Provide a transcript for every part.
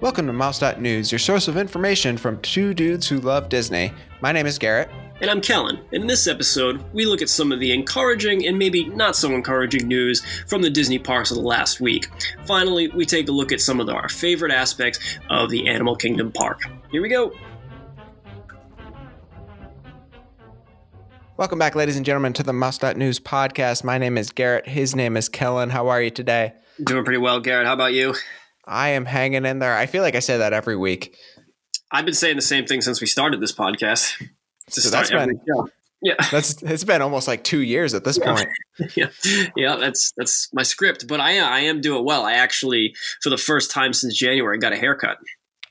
Welcome to Mouse.news, your source of information from two dudes who love Disney. My name is Garrett. And I'm Kellen. In this episode, we look at some of the encouraging and maybe not so encouraging news from the Disney parks of the last week. Finally, we take a look at some of our favorite aspects of the Animal Kingdom park. Here we go. Welcome back, ladies and gentlemen, to the Mouse.news podcast. My name is Garrett. His name is Kellen. How are you today? Doing pretty well, Garrett. How about you? I am hanging in there. I feel like I say that every week. I've been saying the same thing since we started this podcast. To So that's been- Yeah, That's it's been almost like two years at this point. yeah, yeah. That's that's my script. But I I am doing well. I actually, for the first time since January, got a haircut.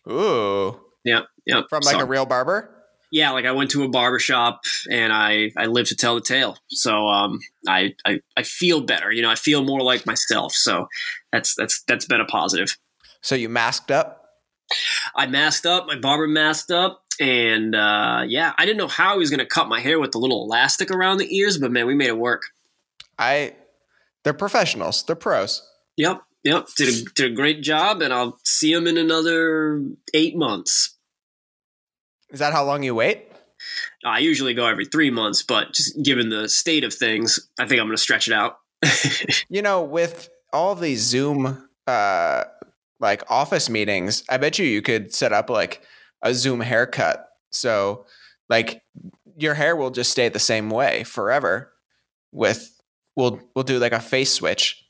Ooh. Yeah, yeah. From like So- a real barber? yeah like i went to a barber shop and i i live to tell the tale so um I, I i feel better you know i feel more like myself so that's that's that's been a positive So you masked up? i masked up my barber masked up and uh yeah i didn't know how he was gonna cut my hair with the little elastic around the ears but man we made it work I they're professionals. They're pros. yep yep did a, did a great job and i'll see him in another eight months Is that how long you wait? i usually go every three months but just given the state of things i think i'm gonna stretch it out You know, with all these Zoom uh like office meetings, I bet you you could set up like a Zoom haircut. So like your hair will just stay the same way forever. With we'll we'll do like a face switch.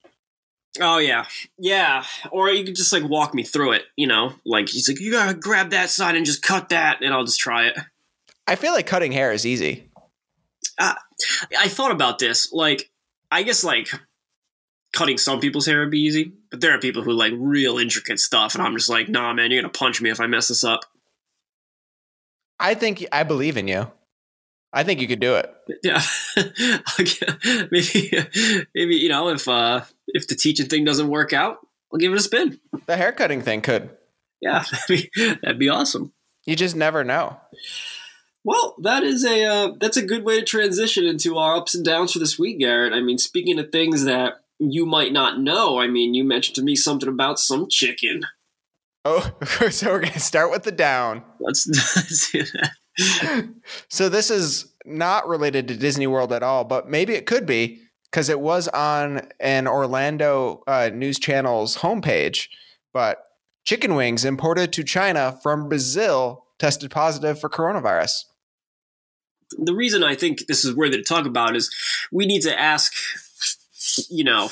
Oh yeah, yeah. Or you could just like walk me through it. You know, like he's like, you gotta grab that side and just cut that, and I'll just try it. I feel like cutting hair is easy. Uh, I thought about this. Like, I guess like cutting some people's hair would be easy, but there are people who like real intricate stuff, and I'm just like, nah, man, you're gonna punch me if I mess this up. I think I believe in you. I think you could do it. Yeah, maybe, maybe you know, if uh if the teaching thing doesn't work out, I'll give it a spin. The haircutting thing could. Yeah, that'd be, that'd be awesome. You just never know. Well, that is a uh, that's a good way to transition into our ups and downs for this week, Garrett. I mean, speaking of things that you might not know, I mean, you mentioned to me something about some chicken. Oh, so we're gonna start with the down. Let's, let's do that. So this is not related to Disney World at all, but maybe it could be because it was on an Orlando uh, news channel's homepage. But chicken wings imported to China from Brazil tested positive for coronavirus. The reason I think this is worthy to talk about is we need to ask, you know,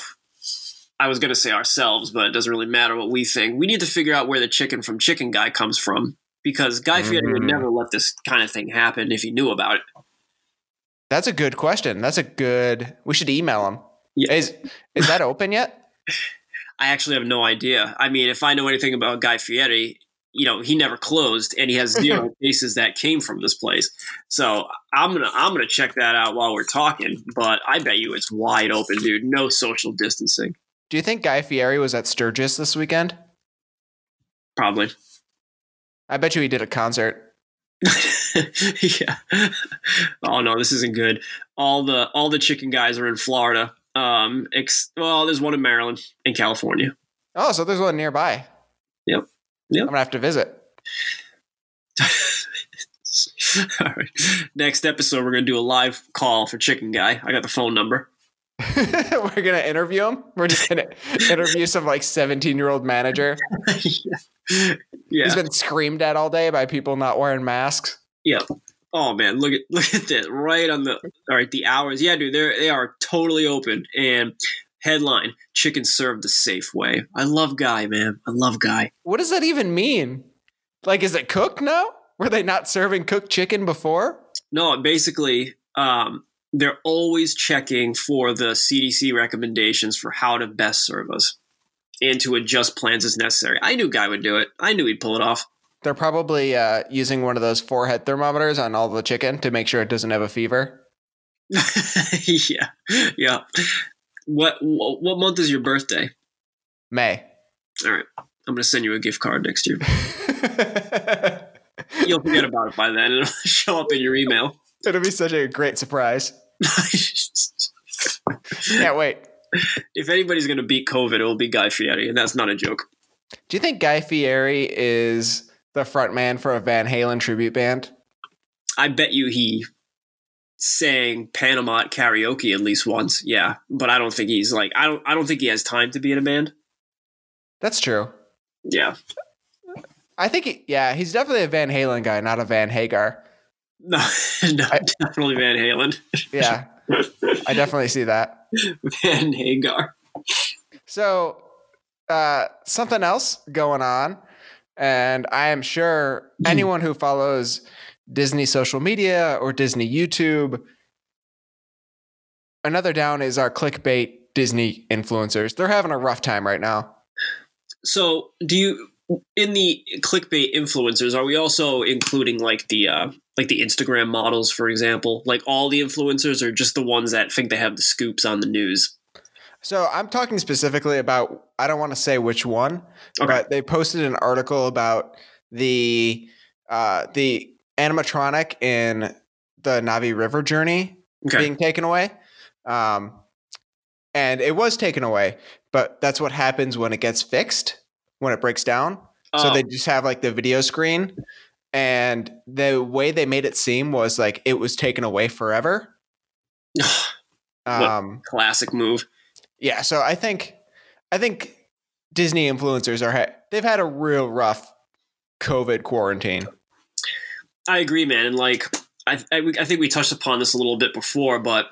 I was going to say ourselves, but it doesn't really matter what we think. We need to figure out where the chicken from Chicken Guy comes from because Guy Fieri would Mm. never let this kind of thing happen if he knew about it. That's a good question. That's a good. We should email him. Yeah. Is is that open yet? I actually have no idea. I mean, if I know anything about Guy Fieri, you know, he never closed and he has zero cases that came from this place. So I'm gonna I'm gonna check that out while we're talking. But I bet you it's wide open, dude. No social distancing. Do you think Guy Fieri was at Sturgis this weekend? Probably. I bet you he did a concert. yeah. Oh no, this isn't good. All the all the chicken guys are in Florida. Um, ex- well, there's one in Maryland and California. Oh, so there's one nearby. Yep. Yep. I'm gonna have to visit. All right. Next episode, we're gonna do a live call for Chicken Guy. I got the phone number. We're gonna interview him. We're just gonna interview some like 17 year old manager yeah. who's been screamed at all day by people not wearing masks. Yeah. Oh man, look at look at that right on the all right the hours. Yeah, dude, they they are totally open. And headline: Chicken served the safe way. I love Guy, man. I love Guy. What does that even mean? Like, is it cooked now? Were they not serving cooked chicken before? No, basically, um, they're always checking for the CDC recommendations for how to best serve us and to adjust plans as necessary. I knew Guy would do it. I knew he'd pull it off. They're probably uh, using one of those forehead thermometers on all the chicken to make sure it doesn't have a fever. yeah, yeah. What what month is your birthday? May. All right, I'm gonna send you a gift card next year. You'll forget about it by then. It'll show up in your email. It'll be such a great surprise. Can't wait. if anybody's going to beat COVID, it will be Guy Fieri, and that's not a joke. Do you think Guy Fieri is the front man for a Van Halen tribute band? I bet you he sang Panama at karaoke at least once. Yeah, but I don't think he's like I don't I don't think he has time to be in a band. That's true. Yeah. I think he, yeah, he's definitely a Van Halen guy, not a Van Hagar. No, no, I- definitely Van Halen. Yeah, I definitely see that. Van Hagar. So, uh, something else going on, and I am sure anyone who follows Disney social media or Disney YouTube, another down is our clickbait Disney influencers. They're having a rough time right now. So, do you in the clickbait influencers are we also including like the uh like the Instagram models for example? Like all the influencers or just the ones that think they have the scoops on the news? So I'm talking specifically about I don't want to say which one, Okay. but they posted an article about the uh, the animatronic in the Na'vi River journey Okay. being taken away. Um, and it was taken away, but that's what happens when it gets fixed, when it breaks down. So Oh, they just have like the video screen, and the way they made it seem was like it was taken away forever. Um, classic move. yeah, so I think I think Disney influencers are ha- they've had a real rough COVID quarantine. I agree, man. And like, I, I, I think we touched upon this a little bit before, but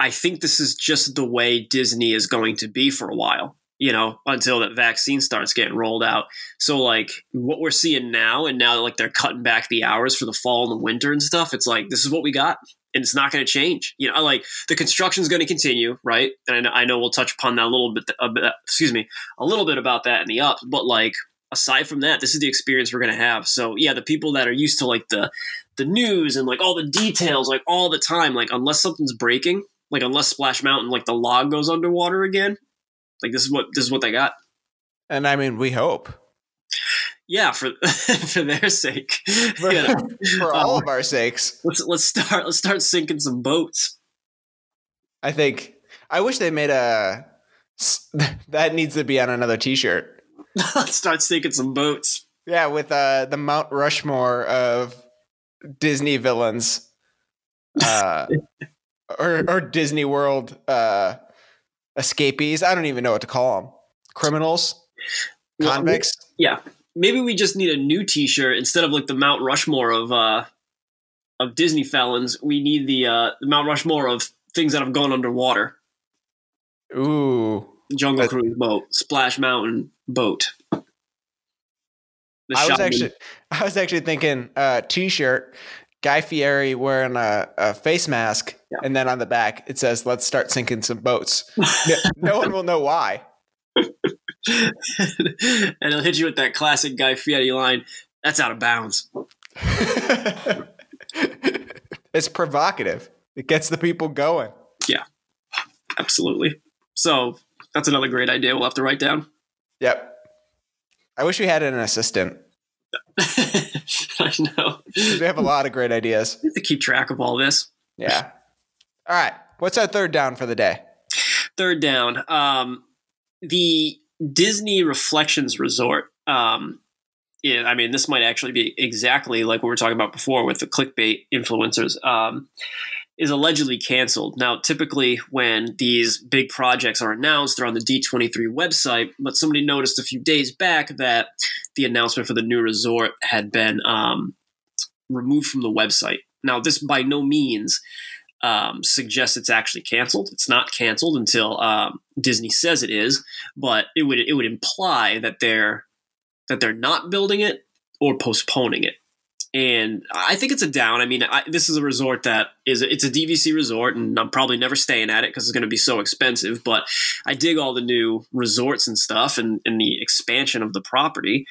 I think this is just the way Disney is going to be for a while, you know, until that vaccine starts getting rolled out. So, like, what we're seeing now, and now that like they're cutting back the hours for the fall and the winter and stuff, it's like, this is what we got. And it's not going to change. You know, like the construction is going to continue, right? And I know, I know we'll touch upon that a little bit, bit, excuse me, a little bit about that in the up. But like, aside from that, this is the experience we're going to have. So yeah, the people that are used to like the the news and like all the details like all the time, like unless something's breaking, like unless Splash Mountain like the log goes underwater again, like this is what this is what they got. And I mean, we hope Yeah, for for their sake. for, You know, for all of um, our sakes. let's let's start let's start sinking some boats. I think I wish they made a that needs to be on another T-shirt. Let's start sinking some boats. Yeah, with uh, the Mount Rushmore of Disney villains, uh, or or Disney World uh, escapees. I don't even know what to call them. Criminals, convicts. Yeah, maybe we just need a new T-shirt instead of like the Mount Rushmore of uh of Disney felons. We need the uh the Mount Rushmore of things that have gone underwater. Ooh, Jungle That- Cruise boat, Splash Mountain boat. The I was actually I was actually thinking uh, T-shirt. Guy Fieri wearing a, a face mask, Yeah. and then on the back it says, "Let's start sinking some boats." no, no one will know why. and he'll hit you with that classic Guy Fieri line. That's out of bounds. it's provocative. It gets the people going. Yeah, absolutely. So that's another great idea. We'll have to write down. Yep. I wish we had an assistant. I know. We have a lot of great ideas. We have to keep track of all this. Yeah. All right. What's our third down for the day? Third down, um, the Disney Reflections Resort. Um, yeah, I mean, this might actually be exactly like what we were talking about before with the clickbait influencers. Um, is allegedly canceled. Now, typically, when these big projects are announced, they're on the D23 website. But somebody noticed a few days back that the announcement for the new resort had been um, removed from the website. Now, this by no means um, suggests it's actually canceled. It's not canceled until um, Disney says it is, but it would it would imply that they're that they're not building it or postponing it. And I think it's a down. I mean, I, this is a resort that is it's a DVC resort, and I'm probably never staying at it because it's going to be so expensive. But I dig all the new resorts and stuff, and, and the expansion of the property.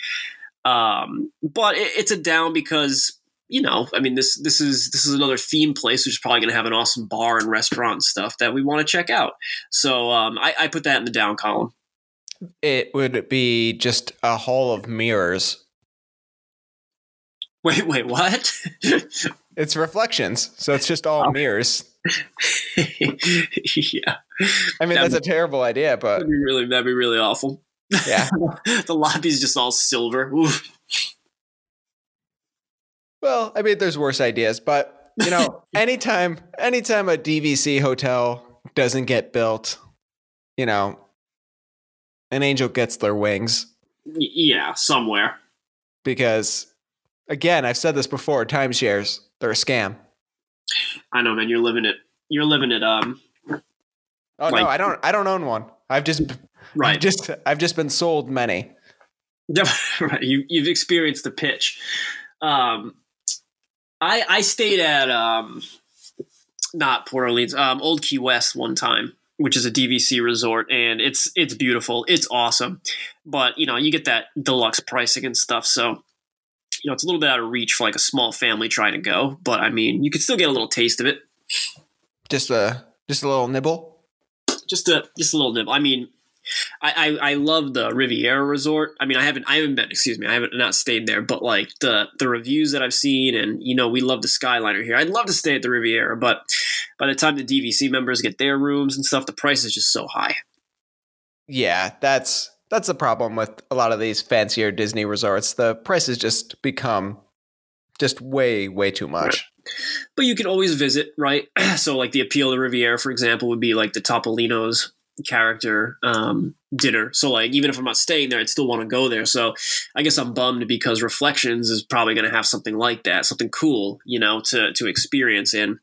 Um, but it, it's a down because you know, I mean, this this is this is another theme place, which is probably going to have an awesome bar and restaurant and stuff that we want to check out. So um, I, I put that in the down column. It would be just a hall of mirrors. Wait, wait, what? It's reflections, so it's just all Oh. mirrors. yeah, I mean, That that's a terrible idea, but that'd be really that'd be really awful. Yeah. the lobby's just all silver. Oof. Well, I mean, there's worse ideas, but you know, anytime, anytime a DVC hotel doesn't get built, you know, an angel gets their wings yeah, somewhere. because, again, I've said this before: timeshares they're a scam. I know, man. You're living it. You're living it. Um, Oh Like- no, I don't. I don't own one. I've just, I've right. just, I've just been sold many. right. You you've experienced the pitch. Um, I I stayed at um, not Port Orleans, um, Old Key West one time, which is a DVC resort, and it's it's beautiful. It's awesome, but you know you get that deluxe pricing and stuff, so you know it's a little bit out of reach for like a small family trying to go. But I mean, you could still get a little taste of it. Just a, just a little nibble. just a just a little nibble. I mean, I, I I love the Riviera Resort. I mean, I haven't I haven't been. Excuse me, I haven't not stayed there. But like the the reviews that I've seen, and you know, we love the Skyliner here. I'd love to stay at the Riviera, but by the time the DVC members get their rooms and stuff, the price is just so high. Yeah, that's that's the problem with a lot of these fancier Disney resorts. The prices just become just way, way too much. But you can always visit, right? so like the appeal of Riviera, for example, would be like the Topolino's character um, dinner. So like even if I'm not staying there, I'd still want to go there. So I guess I'm bummed because Reflections is probably going to have something like that, something cool, you know, to to experience. And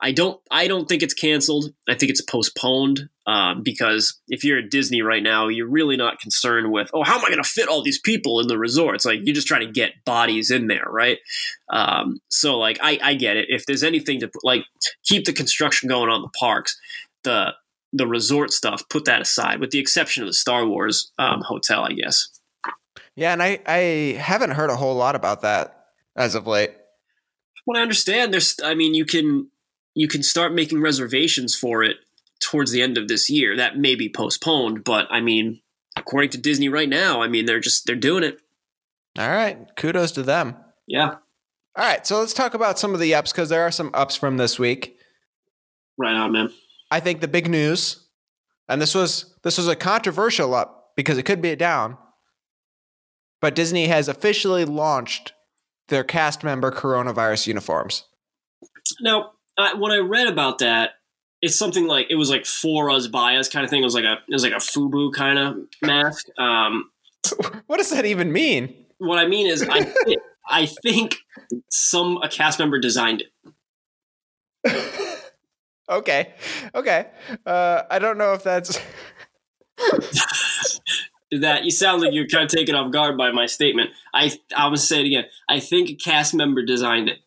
I don't I don't think it's canceled. I think it's postponed um, because if you're at Disney right now, you're really not concerned with oh how am I going to fit all these people in the resort? It's like you're just trying to get bodies in there, right? Um, so like I, I get it. If there's anything to like keep the construction going on the parks, the the resort stuff, put that aside, with the exception of the Star Wars um, hotel, I guess. Yeah, and I I haven't heard a whole lot about that as of late. What I understand, there's, I mean, you can you can start making reservations for it towards the end of this year. That may be postponed, but I mean, according to Disney right now, I mean, they're just they're doing it. All right, kudos to them. Yeah, All right, so let's talk about some of the ups because there are some ups from this week. right on, man. I think the big news, and this was this was a controversial up because it could be a down, but Disney has officially launched their cast member coronavirus uniforms. Now, I, when I read about that, it's something like it was like for us by us kind of thing. It was like a it was like a FUBU kind of mask. Um, What does that even mean? what I mean is, I thi- I think some a cast member designed it. okay, okay. Uh, I don't know if that's. That you sound like you're kind of taken off guard by my statement. I I will say it again. I think a cast member designed it.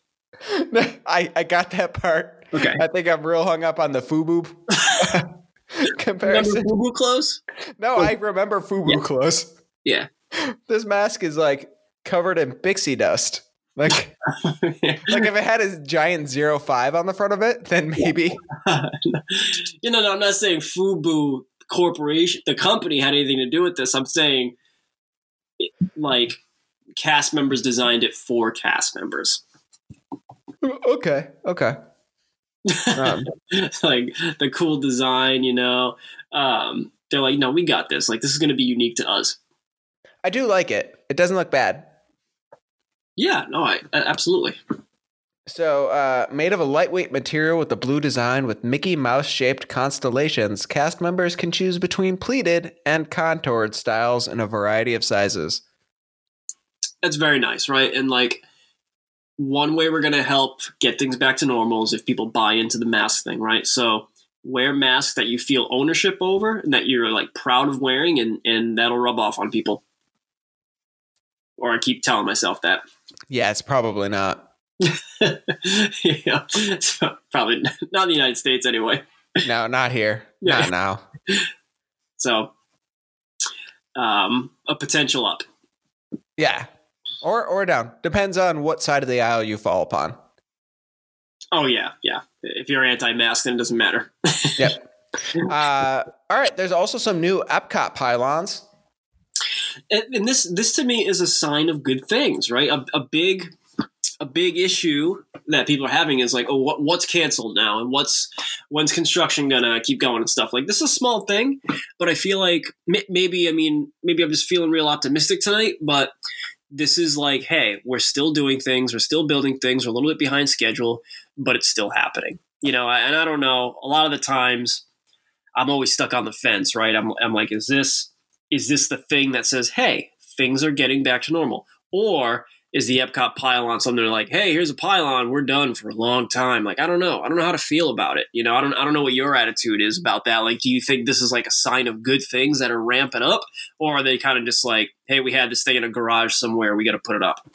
I I got that part. Okay. I think I'm real hung up on the FUBU Remember comparison. FUBU clothes? No, I remember FUBU Yeah. clothes. Yeah. This mask is like covered in pixie dust. Like like if it had a giant zero five on the front of it, then maybe. you know, no, I'm not saying FUBU Corporation, the company, had anything to do with this. I'm saying, like, cast members designed it for cast members. Okay. Okay. Um, like the cool design, you know. Um, they're like, no, we got this. Like, this is going to be unique to us. I do like it. It doesn't look bad. Yeah, no, I, absolutely. So, uh, made of a lightweight material with a blue design with Mickey Mouse shaped constellations, cast members can choose between pleated and contoured styles in a variety of sizes. That's very nice, right? And like, one way we're going to help get things back to normal is if people buy into the mask thing, right? So wear masks that you feel ownership over and that you're like proud of wearing, and and that'll rub off on people. Or I keep telling myself that. Yeah, it's probably not. yeah, so probably not in the United States anyway. No, not here. Yeah. Not now. So, um, a potential up. Yeah. Or or down. Depends on what side of the aisle you fall upon. Oh yeah, yeah. If you're anti-mask, then it doesn't matter. Yep. Uh, all right. There's also some new Epcot pylons. and, and this this to me is a sign of good things, right? A, a big a big issue that people are having is like, oh, what, what's canceled now, and what's when's construction gonna keep going and stuff. Like this is a small thing, but I feel like maybe I mean maybe I'm just feeling real optimistic tonight, but this is like, hey, we're still doing things, we're still building things, we're a little bit behind schedule, but it's still happening. You know, and I don't know. A lot of the times, I'm always stuck on the fence, right? I'm, I'm like, is this is this the thing that says, hey, things are getting back to normal, or is the Epcot pylon something like, hey, here's a pylon, we're done for a long time? Like, I don't know. I don't know how to feel about it. You know, I don't I don't know what your attitude is about that. Like, do you think this is like a sign of good things that are ramping up? Or are they kind of just like, hey, we had this thing in a garage somewhere, we gotta put it up?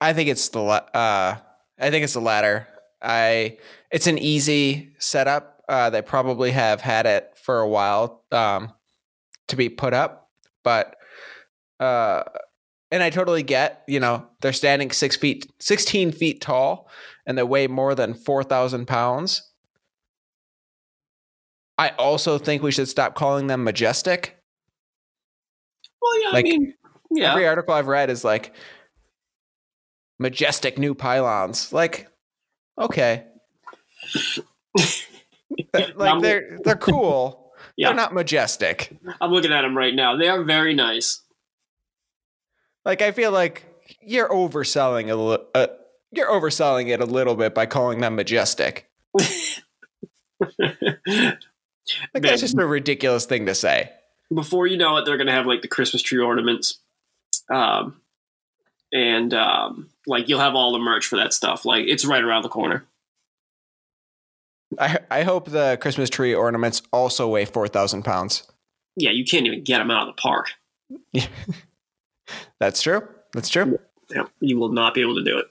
I think it's the uh I think it's the latter. I it's an easy setup. Uh, they probably have had it for a while um, to be put up, but uh, and I totally get, you know, they're standing six feet, 16 feet tall and they weigh more than 4,000 pounds. I also think we should stop calling them majestic. Well, yeah, like, I mean, yeah. Every article I've read is like majestic new pylons. Like, okay. like they're they're cool. Yeah. They're not majestic. I'm looking at them right now. They are very nice. Like I feel like you're overselling a little. Uh, you're overselling it a little bit by calling them majestic. like that's just a ridiculous thing to say. Before you know it, they're gonna have like the Christmas tree ornaments, um, and um, like you'll have all the merch for that stuff. Like it's right around the corner. I I hope the Christmas tree ornaments also weigh four thousand pounds. Yeah, you can't even get them out of the park. That's true. That's true. Yeah, you will not be able to do it.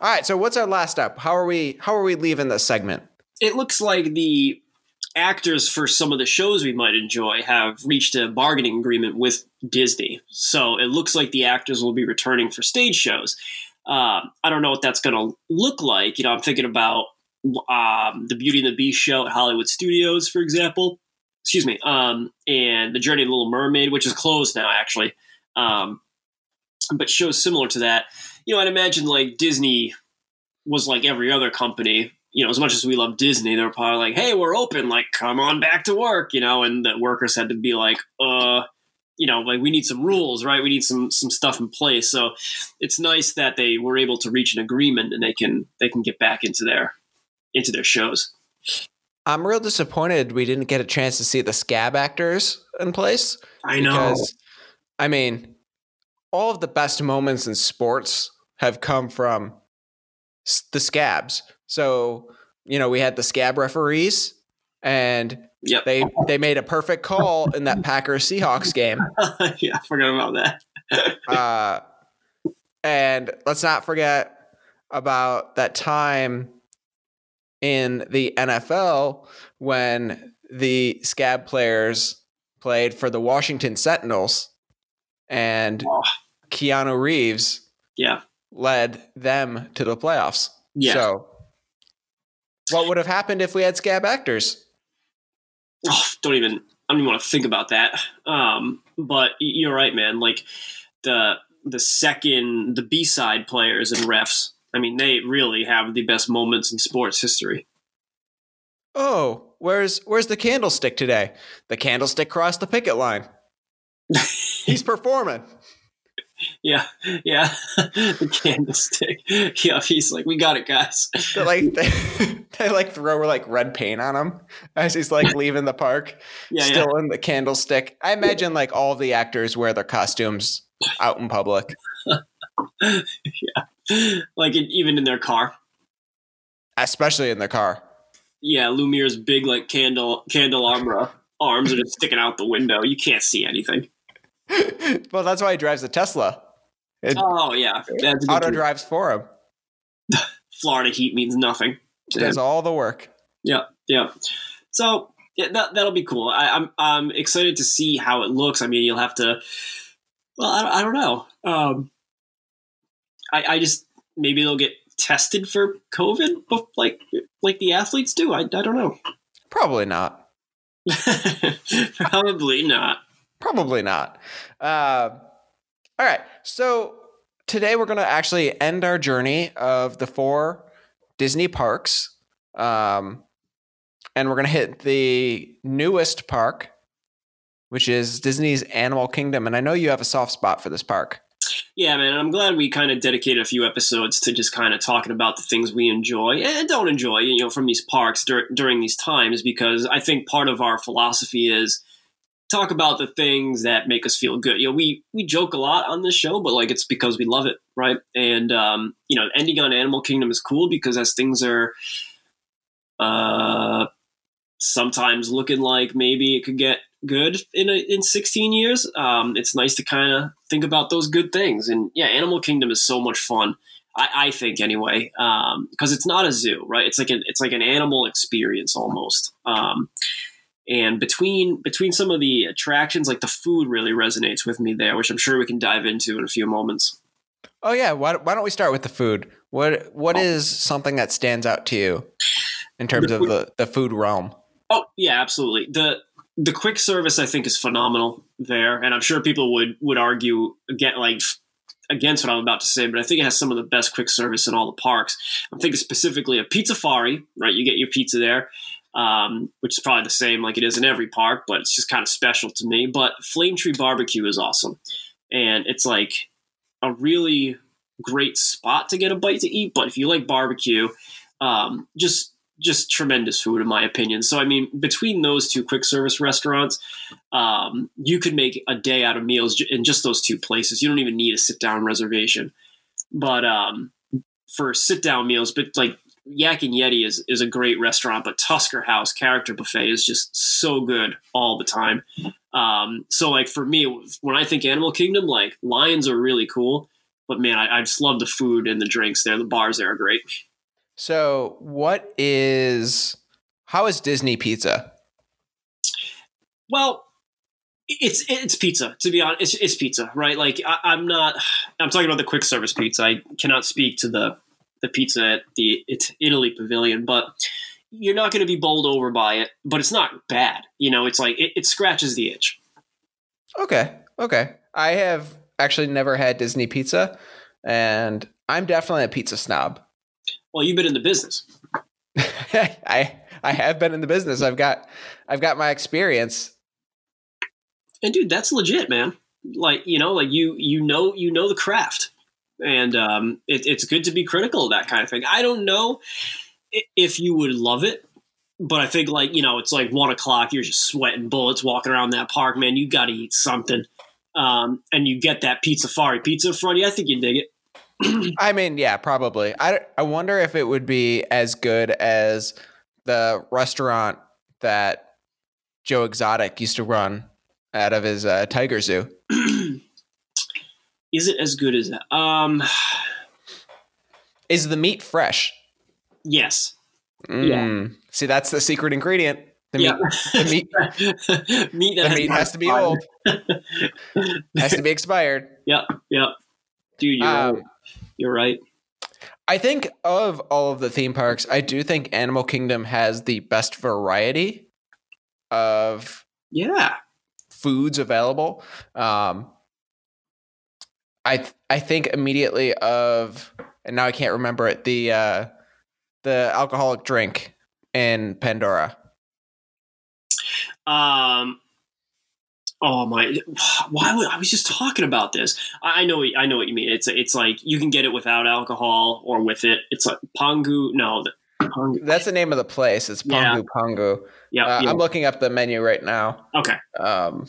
All right. So what's our last up? How are we? How are we leaving this segment? It looks like the actors for some of the shows we might enjoy have reached a bargaining agreement with Disney. So it looks like the actors will be returning for stage shows. Uh, I don't know what that's going to look like. You know, I'm thinking about um, the Beauty and the Beast show at Hollywood Studios, for example. Excuse me. Um, and the Journey of the Little Mermaid, which is closed now, actually. Um, but shows similar to that. You know, I'd imagine like Disney was like every other company. You know, as much as we love Disney, they're probably like, "Hey, we're open. Like, come on back to work." You know, and the workers had to be like, "Uh." You know, like we need some rules, right? We need some some stuff in place. So it's nice that they were able to reach an agreement and they can they can get back into their into their shows. I'm real disappointed we didn't get a chance to see the scab actors in place. I know. Because, I mean, all of the best moments in sports have come from the scabs. So, you know, we had the scab referees and yep. they they made a perfect call in that Packers Seahawks game. yeah, I forgot about that. uh, and let's not forget about that time in the NFL when the scab players played for the Washington Sentinels and oh. Keanu Reeves yeah led them to the playoffs. Yeah. So what would have happened if we had scab actors? Oh, don't even I don't even want to think about that. Um, but you're right, man. Like the the second the B side players and refs, I mean, they really have the best moments in sports history. Oh, where's where's the candlestick today? The candlestick crossed the picket line. He's performing yeah, yeah. the candlestick. Yeah, he's like, we got it, guys. They're like they, they like throw like red paint on him as he's like leaving the park. Yeah, still yeah. in the candlestick. I imagine like all the actors wear their costumes out in public. yeah, like in, even in their car, especially in their car. Yeah, Lumiere's big like candle candelabra arms are just sticking out the window. You can't see anything. well, that's why he drives a Tesla. It, oh yeah, that's auto drives for him. Florida heat means nothing. Does all the work. Yeah, yeah. So yeah, that that'll be cool. I, am I'm, I'm excited to see how it looks. I mean, you'll have to. Well, I, I don't know. Um, I I just maybe they'll get tested for COVID, like like the athletes do. I I don't know. Probably not. Probably not. Probably not. Uh, all right. So today we're going to actually end our journey of the four Disney parks. Um, and we're going to hit the newest park, which is Disney's Animal Kingdom. And I know you have a soft spot for this park. Yeah, man. I'm glad we kind of dedicated a few episodes to just kind of talking about the things we enjoy and don't enjoy, you know, from these parks dur- during these times, because I think part of our philosophy is talk about the things that make us feel good. You know, we we joke a lot on this show, but like it's because we love it, right? And um, you know, ending on Animal Kingdom is cool because as things are uh sometimes looking like maybe it could get good in a, in 16 years. Um, it's nice to kind of think about those good things. And yeah, Animal Kingdom is so much fun. I, I think anyway, because um, it's not a zoo, right? It's like an it's like an animal experience almost. Um, and between between some of the attractions, like the food really resonates with me there, which I'm sure we can dive into in a few moments. Oh yeah, why, why don't we start with the food? What what oh. is something that stands out to you in terms the of the, the food realm? Oh yeah, absolutely. the The quick service I think is phenomenal there, and I'm sure people would would argue again like against what I'm about to say, but I think it has some of the best quick service in all the parks. I'm thinking specifically of Pizzafari right? You get your pizza there, um, which is probably the same like it is in every park, but it's just kind of special to me. But Flame Tree Barbecue is awesome, and it's like a really great spot to get a bite to eat. But if you like barbecue, um, just just tremendous food in my opinion. So I mean, between those two quick service restaurants, um, you could make a day out of meals in just those two places. You don't even need a sit down reservation. But um, for sit down meals, but like Yak and Yeti is is a great restaurant, but Tusker House Character Buffet is just so good all the time. Um, so like for me, when I think Animal Kingdom, like lions are really cool, but man, I, I just love the food and the drinks there. The bars there are great. So, what is how is Disney pizza? Well, it's it's pizza. To be honest, it's, it's pizza, right? Like I, am not. I'm talking about the quick service pizza. I cannot speak to the the pizza at the Italy Pavilion, but you're not going to be bowled over by it. But it's not bad. You know, it's like it, it scratches the itch. Okay, okay. I have actually never had Disney pizza, and I'm definitely a pizza snob. Well, you've been in the business. I I have been in the business. I've got I've got my experience. And dude, that's legit, man. Like you know, like you you know you know the craft, and um, it, it's good to be critical of that kind of thing. I don't know if you would love it, but I think like you know, it's like one o'clock. You're just sweating bullets walking around that park, man. You got to eat something, um, and you get that Pizzafari pizza in front of you. I think you dig it. I mean, yeah, probably. I, I wonder if it would be as good as the restaurant that Joe Exotic used to run out of his uh, Tiger Zoo. Is it as good as that? Um, is the meat fresh? Yes. Mm. Yeah. See, that's the secret ingredient. The yeah. meat, the meat, meat, the meat has to be old. has to be expired. Yep. Yep. Dude, you're um, right. You're right. I think of all of the theme parks, I do think Animal Kingdom has the best variety of yeah foods available. Um, I th- I think immediately of and now I can't remember it the uh, the alcoholic drink in Pandora. Um, Oh my! Why would I was just talking about this? I know, I know what you mean. It's it's like you can get it without alcohol or with it. It's like Pongu. No, the, Pongu. That's the name of the place. It's Pongu yeah. Pongu. Yeah, uh, I'm looking up the menu right now. Okay. Um,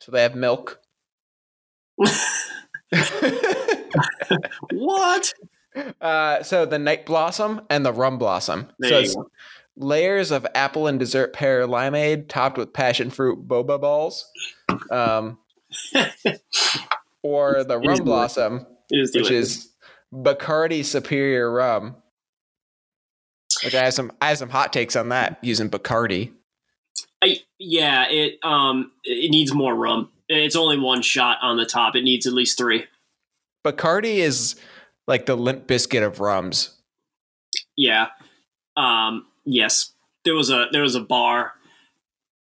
so they have milk. what? Uh, so the night blossom and the rum blossom. There so layers of apple and dessert pear limeade topped with passion fruit boba balls. Um, or the rum blossom, which is Bacardi Superior Rum. Which I have some I have some hot takes on that using Bacardi. I, yeah, it um it needs more rum. It's only one shot on the top. It needs at least three. Bacardi is like the Limp Bizkit of rums. Yeah. Um, yes, there was a there was a bar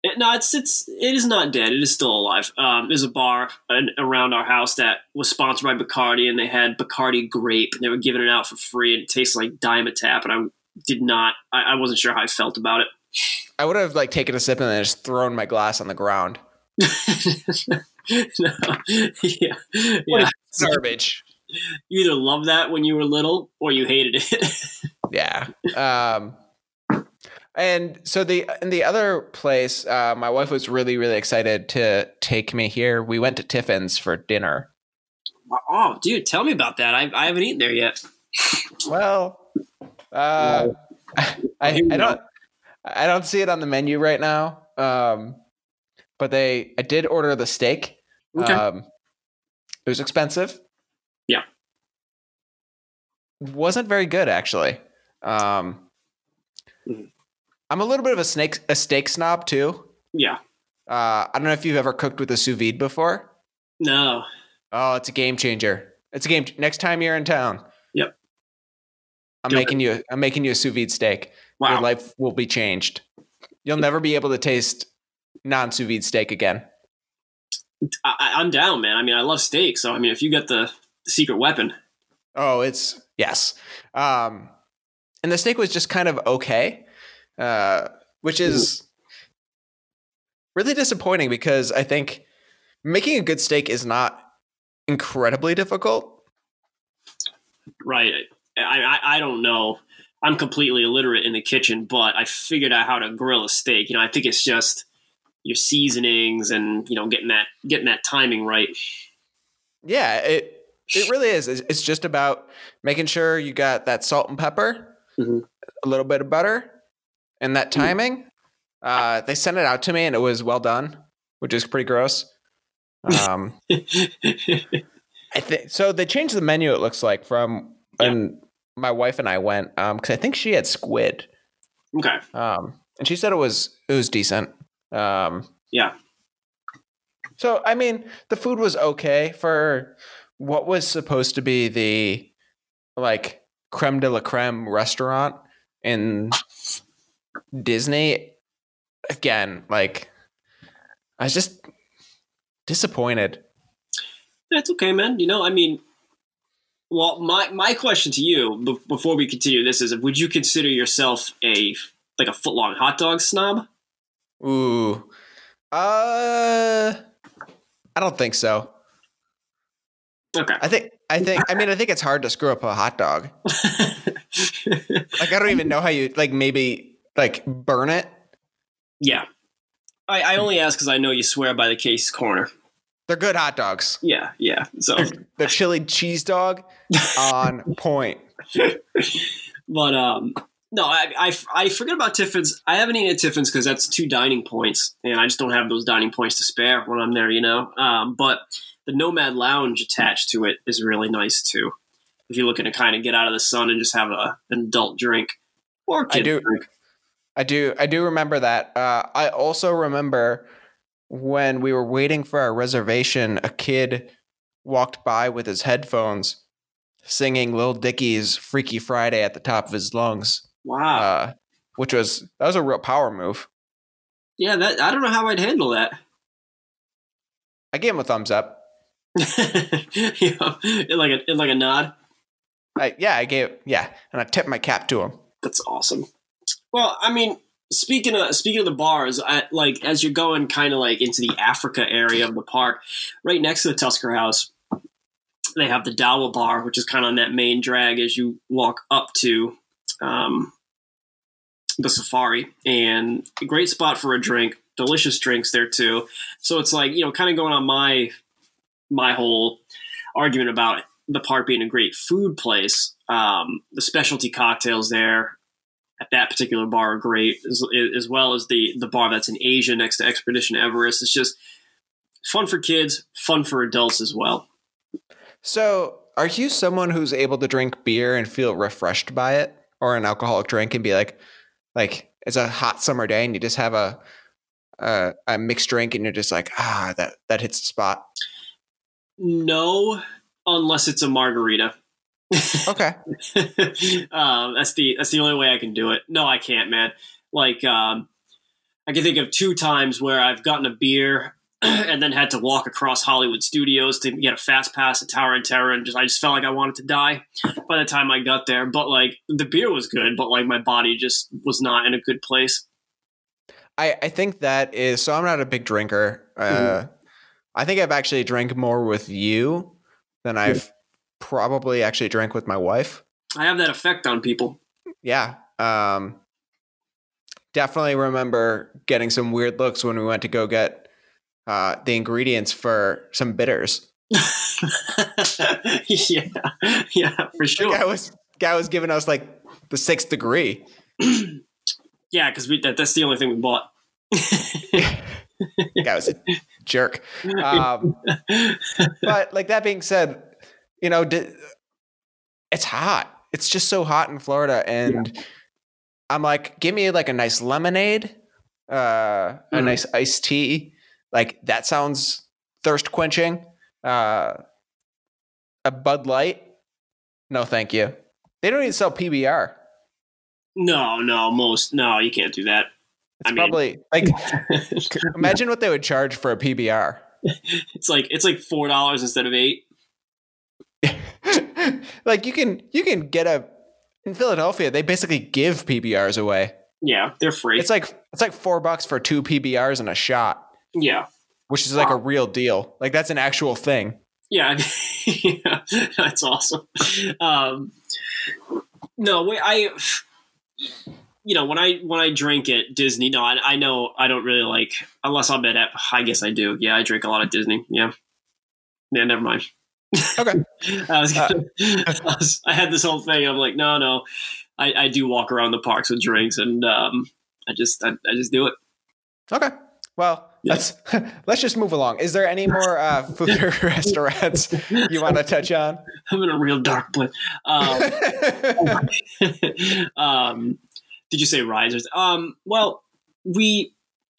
It, no, it's it's it is not dead. It is still alive. Um, there's a bar an, around our house that was sponsored by Bacardi, and they had Bacardi Grape, and they were giving it out for free, and it tastes like Dimetapp, and I did not. I, I wasn't sure how I felt about it. I would have like taken a sip and then just thrown my glass on the ground. no, yeah, yeah. Garbage. You either loved that when you were little, or you hated it. yeah. Um, and so the in the other place, uh, my wife was really really excited to take me here. We went to Tiffin's for dinner. Oh, dude, tell me about that. I, I haven't eaten there yet. Well, uh, I, I don't I don't see it on the menu right now. Um, but they I did order the steak. Okay. Um, it was expensive. Yeah. Wasn't very good actually. Um, Mhm. I'm a little bit of a snake a steak snob too. Yeah. Uh, I don't know if you've ever cooked with a sous vide before. No. Oh, it's a game changer. It's a game. Next time you're in town. Yep. I'm Do it. making you. I'm making you a sous vide steak. Wow. Your life will be changed. You'll never be able to taste non sous vide steak again. I, I'm down, man. I mean, I love steak, so I mean, if you get the, the secret weapon, Oh, it's yes. Um, and the steak was just kind of okay, uh, which is really disappointing because I think making a good steak is not incredibly difficult. right? I, I I don't know. I'm completely illiterate in the kitchen, but I figured out how to grill a steak. You know, I think it's just your seasonings and you know getting that getting that timing right. Yeah, it it really is. It's just about making sure you got that salt and pepper, Mhm. a little bit of butter, and that timing. Uh, they sent it out to me, and it was well done, which is pretty gross. Um, I think so. They changed the menu. It looks like from Yeah. and my wife and I went because I think she had squid, okay. um, and she said it was it was decent. Um, Yeah. So I mean, the food was okay for what was supposed to be the like creme de la creme restaurant in Disney. Again, like I was just disappointed. That's okay, man. You know, I mean, well, my my question to you be- before we continue this is: Would you consider yourself a like a footlong hot dog snob? Ooh, uh, I don't think so. Okay. I think I think I mean I think it's hard to screw up a hot dog. Like I don't even know how you like maybe like burn it. yeah. I, I only ask because I know you swear by the Casey's Corner. They're good hot dogs. Yeah, yeah. So, The chili cheese dog on point. but um, no, I, I I forget about Tiffin's. I haven't eaten at Tiffin's because that's two dining points, and I just don't have those dining points to spare when I'm there. You know. Um, but the Nomad Lounge attached to it is really nice too. If you're looking to kind of get out of the sun and just have a an adult drink or a I kid do- drink. I do I do remember that. Uh, I also remember when we were waiting for our reservation, a kid walked by with his headphones singing Lil Dicky's Freaky Friday at the top of his lungs. Wow. Uh, which was that was a real power move. yeah, that I don't know how I'd handle that. I gave him a thumbs up. you know, like a like a nod. I, yeah, I gave yeah, and I tipped my cap to him. That's awesome. Well, I mean, speaking of speaking of the bars, I, like as you're going kind of like into the Africa area of the park, right next to the Tusker House, they have the Dawa Bar, which is kind of on that main drag as you walk up to um, the safari, and a great spot for a drink. Delicious drinks there too. So it's like you know, kind of going on my my whole argument about the park being a great food place. Um, the specialty cocktails there at that particular bar are great, as, as well as the the bar that's in Asia next to Expedition Everest. It's just fun for kids, fun for adults as well. So, are you someone who's able to drink beer and feel refreshed by it, or an alcoholic drink and be like, like it's a hot summer day and you just have a a, a mixed drink and you're just like, ah, that that hits the spot. No, unless it's a margarita. Okay. um, that's the that's the only way I can do it. No, I can't, man. Like, um, I can think of two times where I've gotten a beer and then had to walk across Hollywood Studios to get a fast pass at Tower of Terror, and just I just felt like I wanted to die by the time I got there. But like the beer was good, but like my body just was not in a good place. I, I think that is so. I'm not a big drinker. Uh, mm-hmm. I think I've actually drank more with you than I've probably actually drank with my wife. I have that effect on people. Yeah. Um, definitely remember getting some weird looks when we went to go get uh, the ingredients for some bitters. yeah, yeah, for sure. The guy was guy was giving us like the sixth degree. yeah, because that, that's the only thing we bought. guy was a jerk. Um, but like that being said, you know, it's hot. It's just so hot in Florida, and yeah. I'm like, give me like a nice lemonade, uh, mm-hmm. a nice iced tea. Like that sounds thirst quenching. Uh, a Bud Light. No, thank you. They don't even sell PBR. No, no, most no, you can't do that. It's I probably mean, like imagine what they would charge for a PBR. It's like it's like four dollars instead of eight. like you can you can get a in Philadelphia, they basically give PBRs away. Yeah, they're free. It's like it's like four bucks for two PBRs and a shot. Yeah, which is like wow. a real deal. Like that's an actual thing. Yeah, yeah that's awesome. Um, no, wait, I you know when I when I drink at Disney, no, I, I know I don't really like unless I'm at. I guess I do. Yeah, I drink a lot of Disney. Yeah, yeah. Never mind. Okay. I was, uh, I was, I had this whole thing. I'm like, no, no. I, I do walk around the parks with drinks, and um, I just I, I just do it. Okay. Well, yeah. let's let's just move along. Is there any more uh, food restaurants you want to touch on? I'm in a real dark place. Um, um, did you say risers? Um, well, we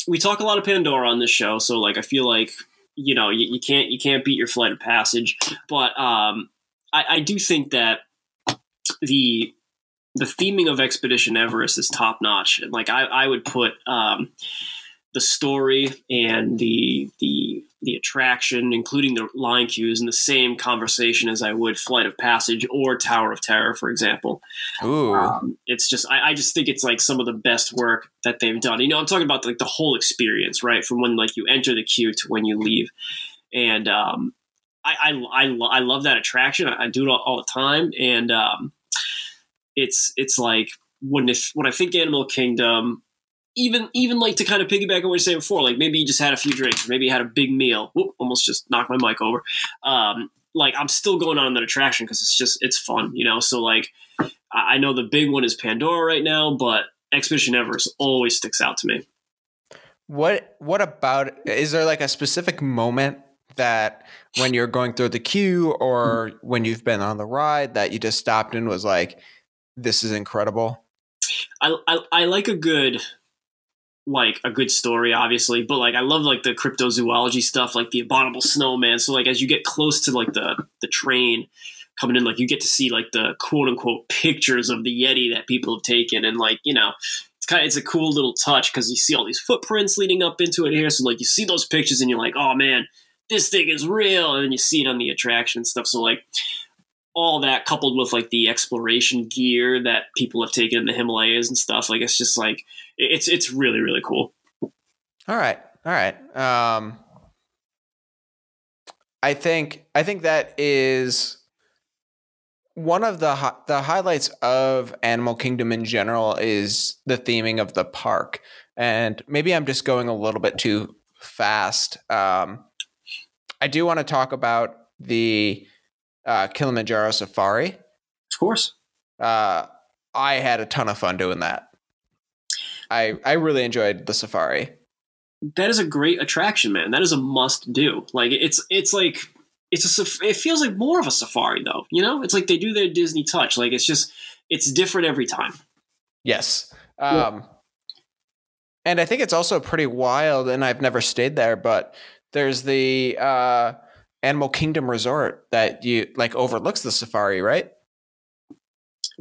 we talk a lot of Pandora on this show, so like I feel like you know you, you can't you can't beat your flight of passage, but um, I, I do think that the the theming of Expedition Everest is top notch, and like I, I would put um, the story and the the the attraction, including the line cues, in the same conversation as I would Flight of Passage or Tower of Terror, for example. Ooh, um, it's just I, I, just think it's like some of the best work that they've done. You know, I'm talking about like the whole experience, right, from when like you enter the queue to when you leave, and um, I, I, I I love that attraction. I, I do it all, all, the time, and um, it's it's like when if when I think Animal Kingdom even even like to kind of piggyback on what you said before, like maybe you just had a few drinks, or maybe you had a big meal. Whoop, almost just knocked my mic over. Um, like I'm still going on that attraction because it's just it's fun, you know. So like I know the big one is Pandora right now, but Expedition Everest always sticks out to me. What what about is there like a specific moment that when you're going through the queue or when you've been on the ride that you just stopped and was like, this is incredible? I, I, I like a good like a good story, obviously, but like I love like the cryptozoology stuff, like the abominable snowman. So like as you get close to like the the train coming in, like you get to see like the quote unquote pictures of the Yeti that people have taken, and like you know it's kind of it's a cool little touch because you see all these footprints leading up into it here. So like you see those pictures and you're like, oh man, this thing is real, and then you see it on the attraction and stuff. So like all that coupled with like the exploration gear that people have taken in the Himalayas and stuff, like it's just like it's it's really really cool. All right, all right. Um, I think I think that is one of the the highlights of Animal Kingdom in general is the theming of the park, and maybe I'm just going a little bit too fast. Um, I do want to talk about the uh, Kilimanjaro Safari. Of course. Uh, I had a ton of fun doing that. I I really enjoyed the safari. That is a great attraction, man. That is a must do. Like it's it's like it's a it feels like more of a safari though. You know, it's like they do their Disney touch. Like it's just it's different every time. Yes. Um. And I think it's also pretty wild. And I've never stayed there, but there's the uh, Animal Kingdom Resort that you like overlooks the safari, right?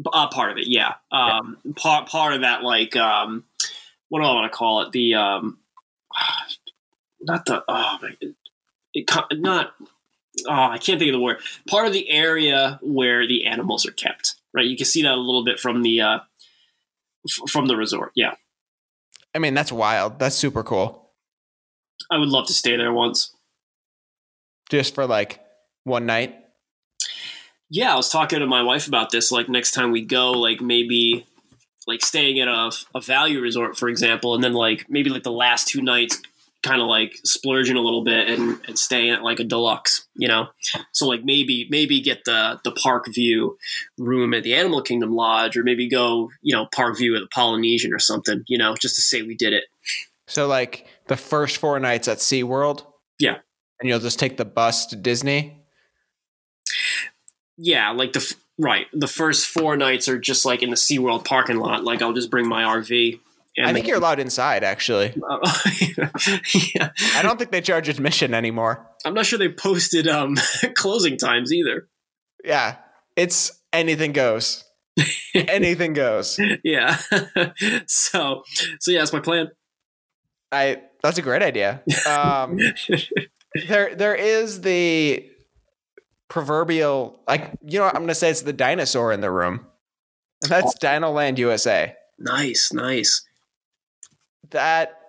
Uh, part of it, yeah. Um, yeah. Part part of that, like um, what do I want to call it? The um, not the oh my, it, not oh I can't think of the word. Part of the area where the animals are kept. Right, you can see that a little bit from the uh, f- from the resort. Yeah, I mean that's wild. That's super cool. I would love to stay there once, just for like one night. Yeah, I was talking to my wife about this. Like next time we go, like maybe like staying at a, a value resort, for example, and then like maybe like the last two nights kind of like splurging a little bit and, and staying at like a deluxe, you know? So like maybe maybe get the the park view room at the Animal Kingdom Lodge or maybe go, you know, park view at the Polynesian or something, you know, just to say we did it. So like the first four nights at SeaWorld? Yeah. And you'll just take the bus to Disney? Yeah, like the Right. The first four nights are just like in the SeaWorld parking lot. Like I'll just bring my RV. I think you're allowed inside, actually. yeah. I don't think they charge admission anymore. I'm not sure they posted um, closing times either. Yeah. It's anything goes. anything goes. Yeah. so, so yeah, that's my plan. I that's a great idea. Um, there there is the proverbial like you know I'm gonna say it's the dinosaur in the room. And that's oh. Dinoland USA. Nice, nice. That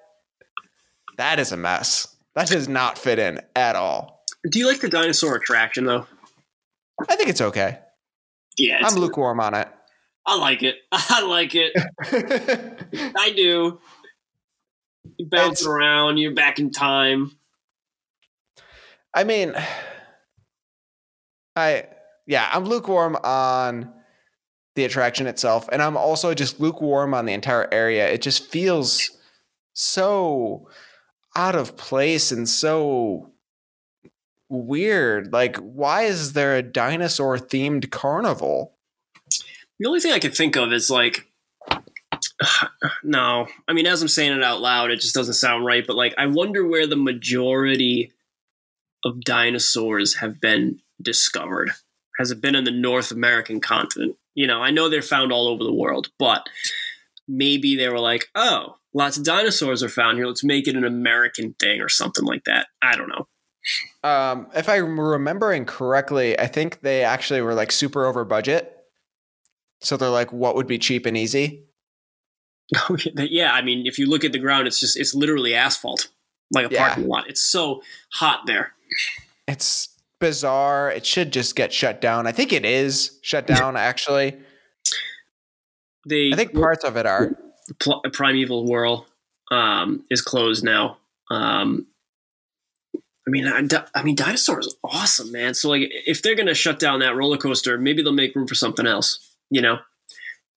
that is a mess. That does not fit in at all. Do you like the dinosaur attraction though? I think it's okay. Yeah, I'm lukewarm on it. I like it. I like it. I do. You bounce it's, around. You're back in time. I mean, I yeah, I'm lukewarm on the attraction itself, and I'm also just lukewarm on the entire area. It just feels so out of place and so weird. Like, why is there a dinosaur themed carnival? The only thing I can think of is like, no, I mean, as I'm saying it out loud, it just doesn't sound right. But like, I wonder where the majority of dinosaurs have been discovered? Has it been in the North American continent? You know, I know they're found all over the world, but maybe they were like, oh, lots of dinosaurs are found here. Let's make it an American thing or something like that. I don't know. Um, if I'm remembering correctly, I think they actually were like super over budget. So they're like, what would be cheap and easy? yeah, I mean, if you look at the ground, it's just it's literally asphalt, like a yeah. parking lot. It's so hot there. It's bizarre. It should just get shut down. I think it is shut down actually. The I think parts of it are. Primeval Whirl um, is closed now. Um, I mean, I, I mean, dinosaurs awesome, man. So like, if they're gonna shut down that roller coaster, maybe they'll make room for something else, you know.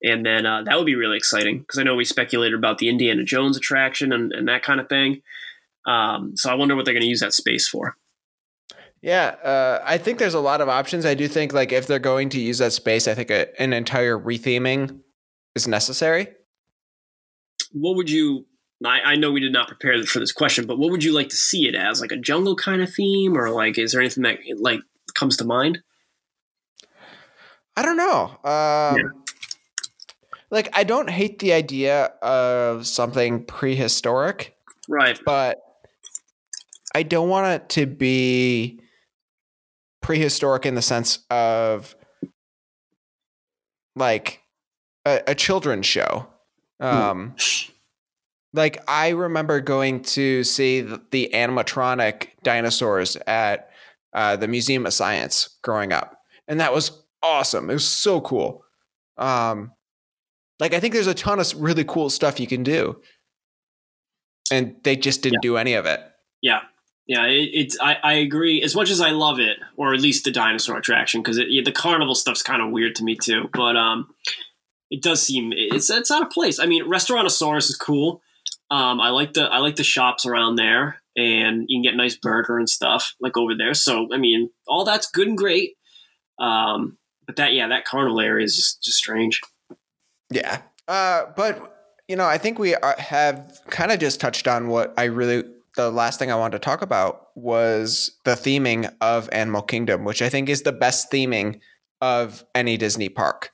And then uh, that would be really exciting because I know we speculated about the Indiana Jones attraction and, and that kind of thing. Um, so I wonder what they're going to use that space for. Yeah, uh, I think there's a lot of options. I do think like if they're going to use that space, I think a, an entire retheming is necessary. What would you? I, I know we did not prepare for this question, but what would you like to see it as? Like a jungle kind of theme, or like is there anything that like comes to mind? I don't know. Um, yeah. Like I don't hate the idea of something prehistoric, right? But I don't want it to be prehistoric in the sense of like a, a children's show. Hmm. Um, like I remember going to see the, the animatronic dinosaurs at uh, the Museum of Science growing up, and that was awesome. It was so cool. Um, like I think there's a ton of really cool stuff you can do, and they just didn't yeah. do any of it. Yeah, yeah, it, it's I, I agree. As much as I love it, or at least the dinosaur attraction, because the carnival stuff's kind of weird to me too. But um, it does seem it's it's out of place. I mean, Restaurantosaurus is cool. Um, I like the I like the shops around there, and you can get nice burger and stuff like over there. So I mean, all that's good and great. Um, but that yeah, that carnival area is just just strange. Yeah, uh, but you know, I think we are, have kind of just touched on what I really the last thing I wanted to talk about was the theming of Animal Kingdom, which I think is the best theming of any Disney park.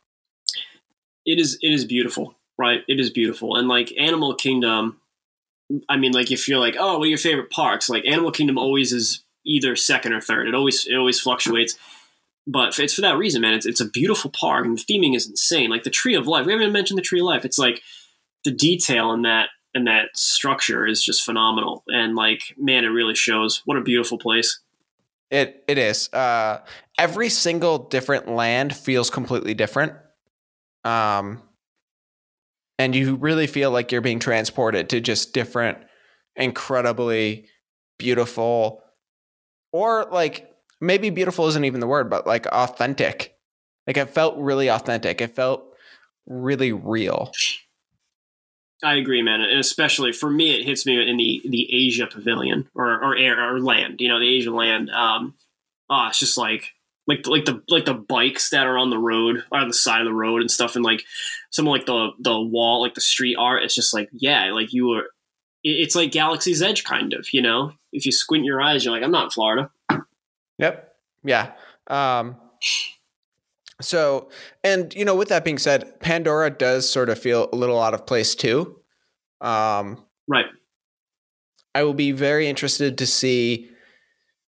It is it is beautiful. right? It is beautiful. And like Animal Kingdom, I mean, like if you're like, oh, what are your favorite parks? Like Animal Kingdom always is either second or third. It always it always fluctuates. But it's for that reason, man. It's it's a beautiful park, and the theming is insane. Like the Tree of Life. We haven't even mentioned the Tree of Life. It's like the detail in that and that structure is just phenomenal. And like, man, it really shows. What a beautiful place. It it is. Uh, every single different land feels completely different. Um, and you really feel like you're being transported to just different, incredibly beautiful, or like maybe beautiful isn't even the word, but like authentic. Like it felt really authentic. It felt really real. I agree, man, and especially for me, it hits me in the the Asia Pavilion or or air or land. You know, the Asia land. Um, oh, it's just like like like the like the bikes that are on the road or on the side of the road and stuff, and like some like the the wall, like the street art. It's just like yeah, like you were. It's like Galaxy's Edge, kind of. You know, if you squint your eyes, you're like, I'm not in Florida. Yep. Yeah. Um, so, and you know, with that being said, Pandora does sort of feel a little out of place too. Um, right. I will be very interested to see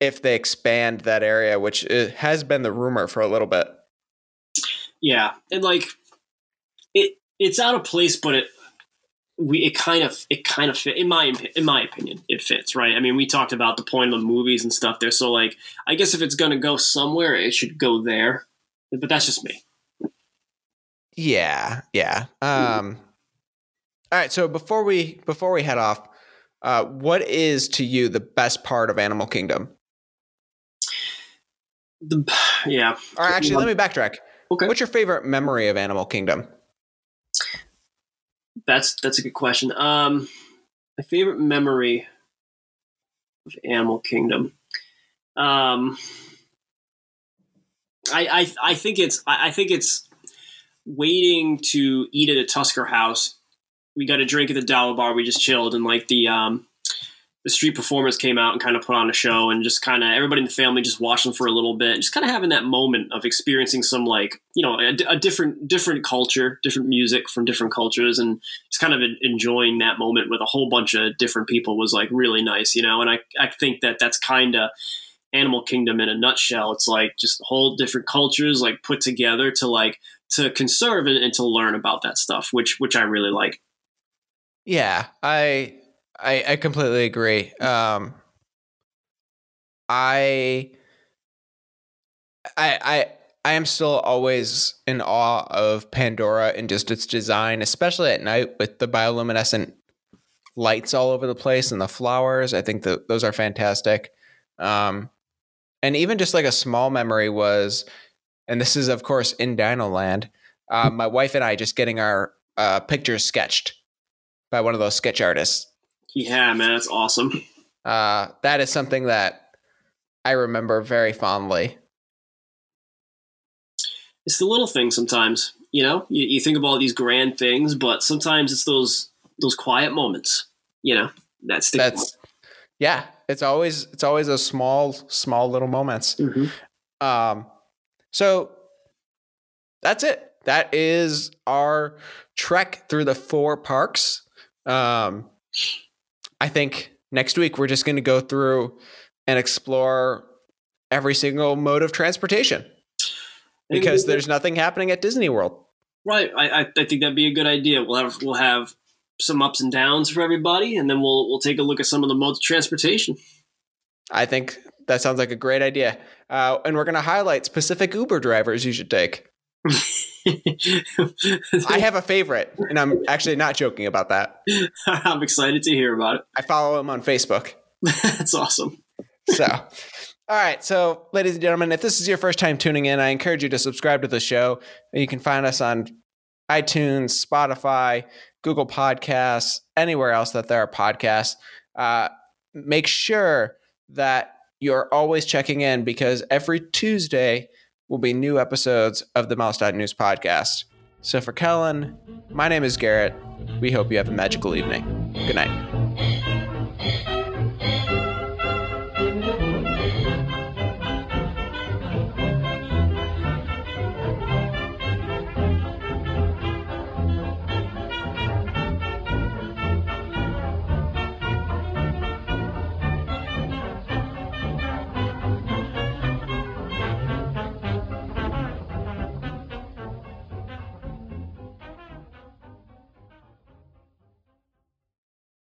if they expand that area, which has been the rumor for a little bit. Yeah, and like it, it's out of place, but it we it kind of it kind of fit in my in my opinion it fits right i mean we talked about the point of the movies and stuff there so like i guess if it's going to go somewhere it should go there but that's just me. Yeah, yeah. Um, all right. So before we before we head off, uh, what is to you the best part of Animal Kingdom? The yeah. Or actually, let me backtrack. Okay. What's your favorite memory of Animal Kingdom? That's that's a good question. Um, my favorite memory of Animal Kingdom. Um, I, I, I think it's I think it's waiting to eat at a Tusker house. We got a drink at the Dawa Bar. We just chilled, and like the um, the street performers came out and kind of put on a show, and just kind of everybody in the family just watched them for a little bit, just kind of having that moment of experiencing some like you know a, a, different different culture, different music from different cultures, and just kind of enjoying that moment with a whole bunch of different people was like really nice, you know. And I I think that that's kind of Animal Kingdom in a nutshell. It's like just whole different cultures like put together to like to conserve and, and to learn about that stuff, which which I really like. Yeah, I I, I completely agree. Um, I I I I am still always in awe of Pandora and just its design, especially at night with the bioluminescent lights all over the place and the flowers. I think that those are fantastic. Um, and even just like a small memory was, and this is of course in Dino Land, uh, my wife and I just getting our uh, pictures sketched by one of those sketch artists. Yeah, man, that's awesome. Uh, that is something that I remember very fondly. It's the little things sometimes, you know. You, you think of all these grand things, but sometimes it's those those quiet moments, you know. That's that's yeah, it's always it's always a small small little moments. Mm-hmm. Um, so that's it. That is our trek through the four parks. Um, I think next week we're just going to go through and explore every single mode of transportation because there's nothing happening at Disney World. Right. I, I think that'd be a good idea. We'll have we'll have some ups and downs for everybody, and then we'll we'll take a look at some of the modes of transportation. I think that sounds like a great idea, uh, and we're going to highlight specific Uber drivers you should take. I have a favorite, and I'm actually not joking about that. I'm excited to hear about it. I follow him on Facebook. That's awesome. So, all right. So, ladies and gentlemen, if this is your first time tuning in, I encourage you to subscribe to the show. You can find us on iTunes, Spotify, Google Podcasts, anywhere else that there are podcasts. Uh, make sure that you're always checking in because every Tuesday will be new episodes of the Mouse News podcast. So for Kellen, my name is Garrett. We hope you have a magical evening. Good night.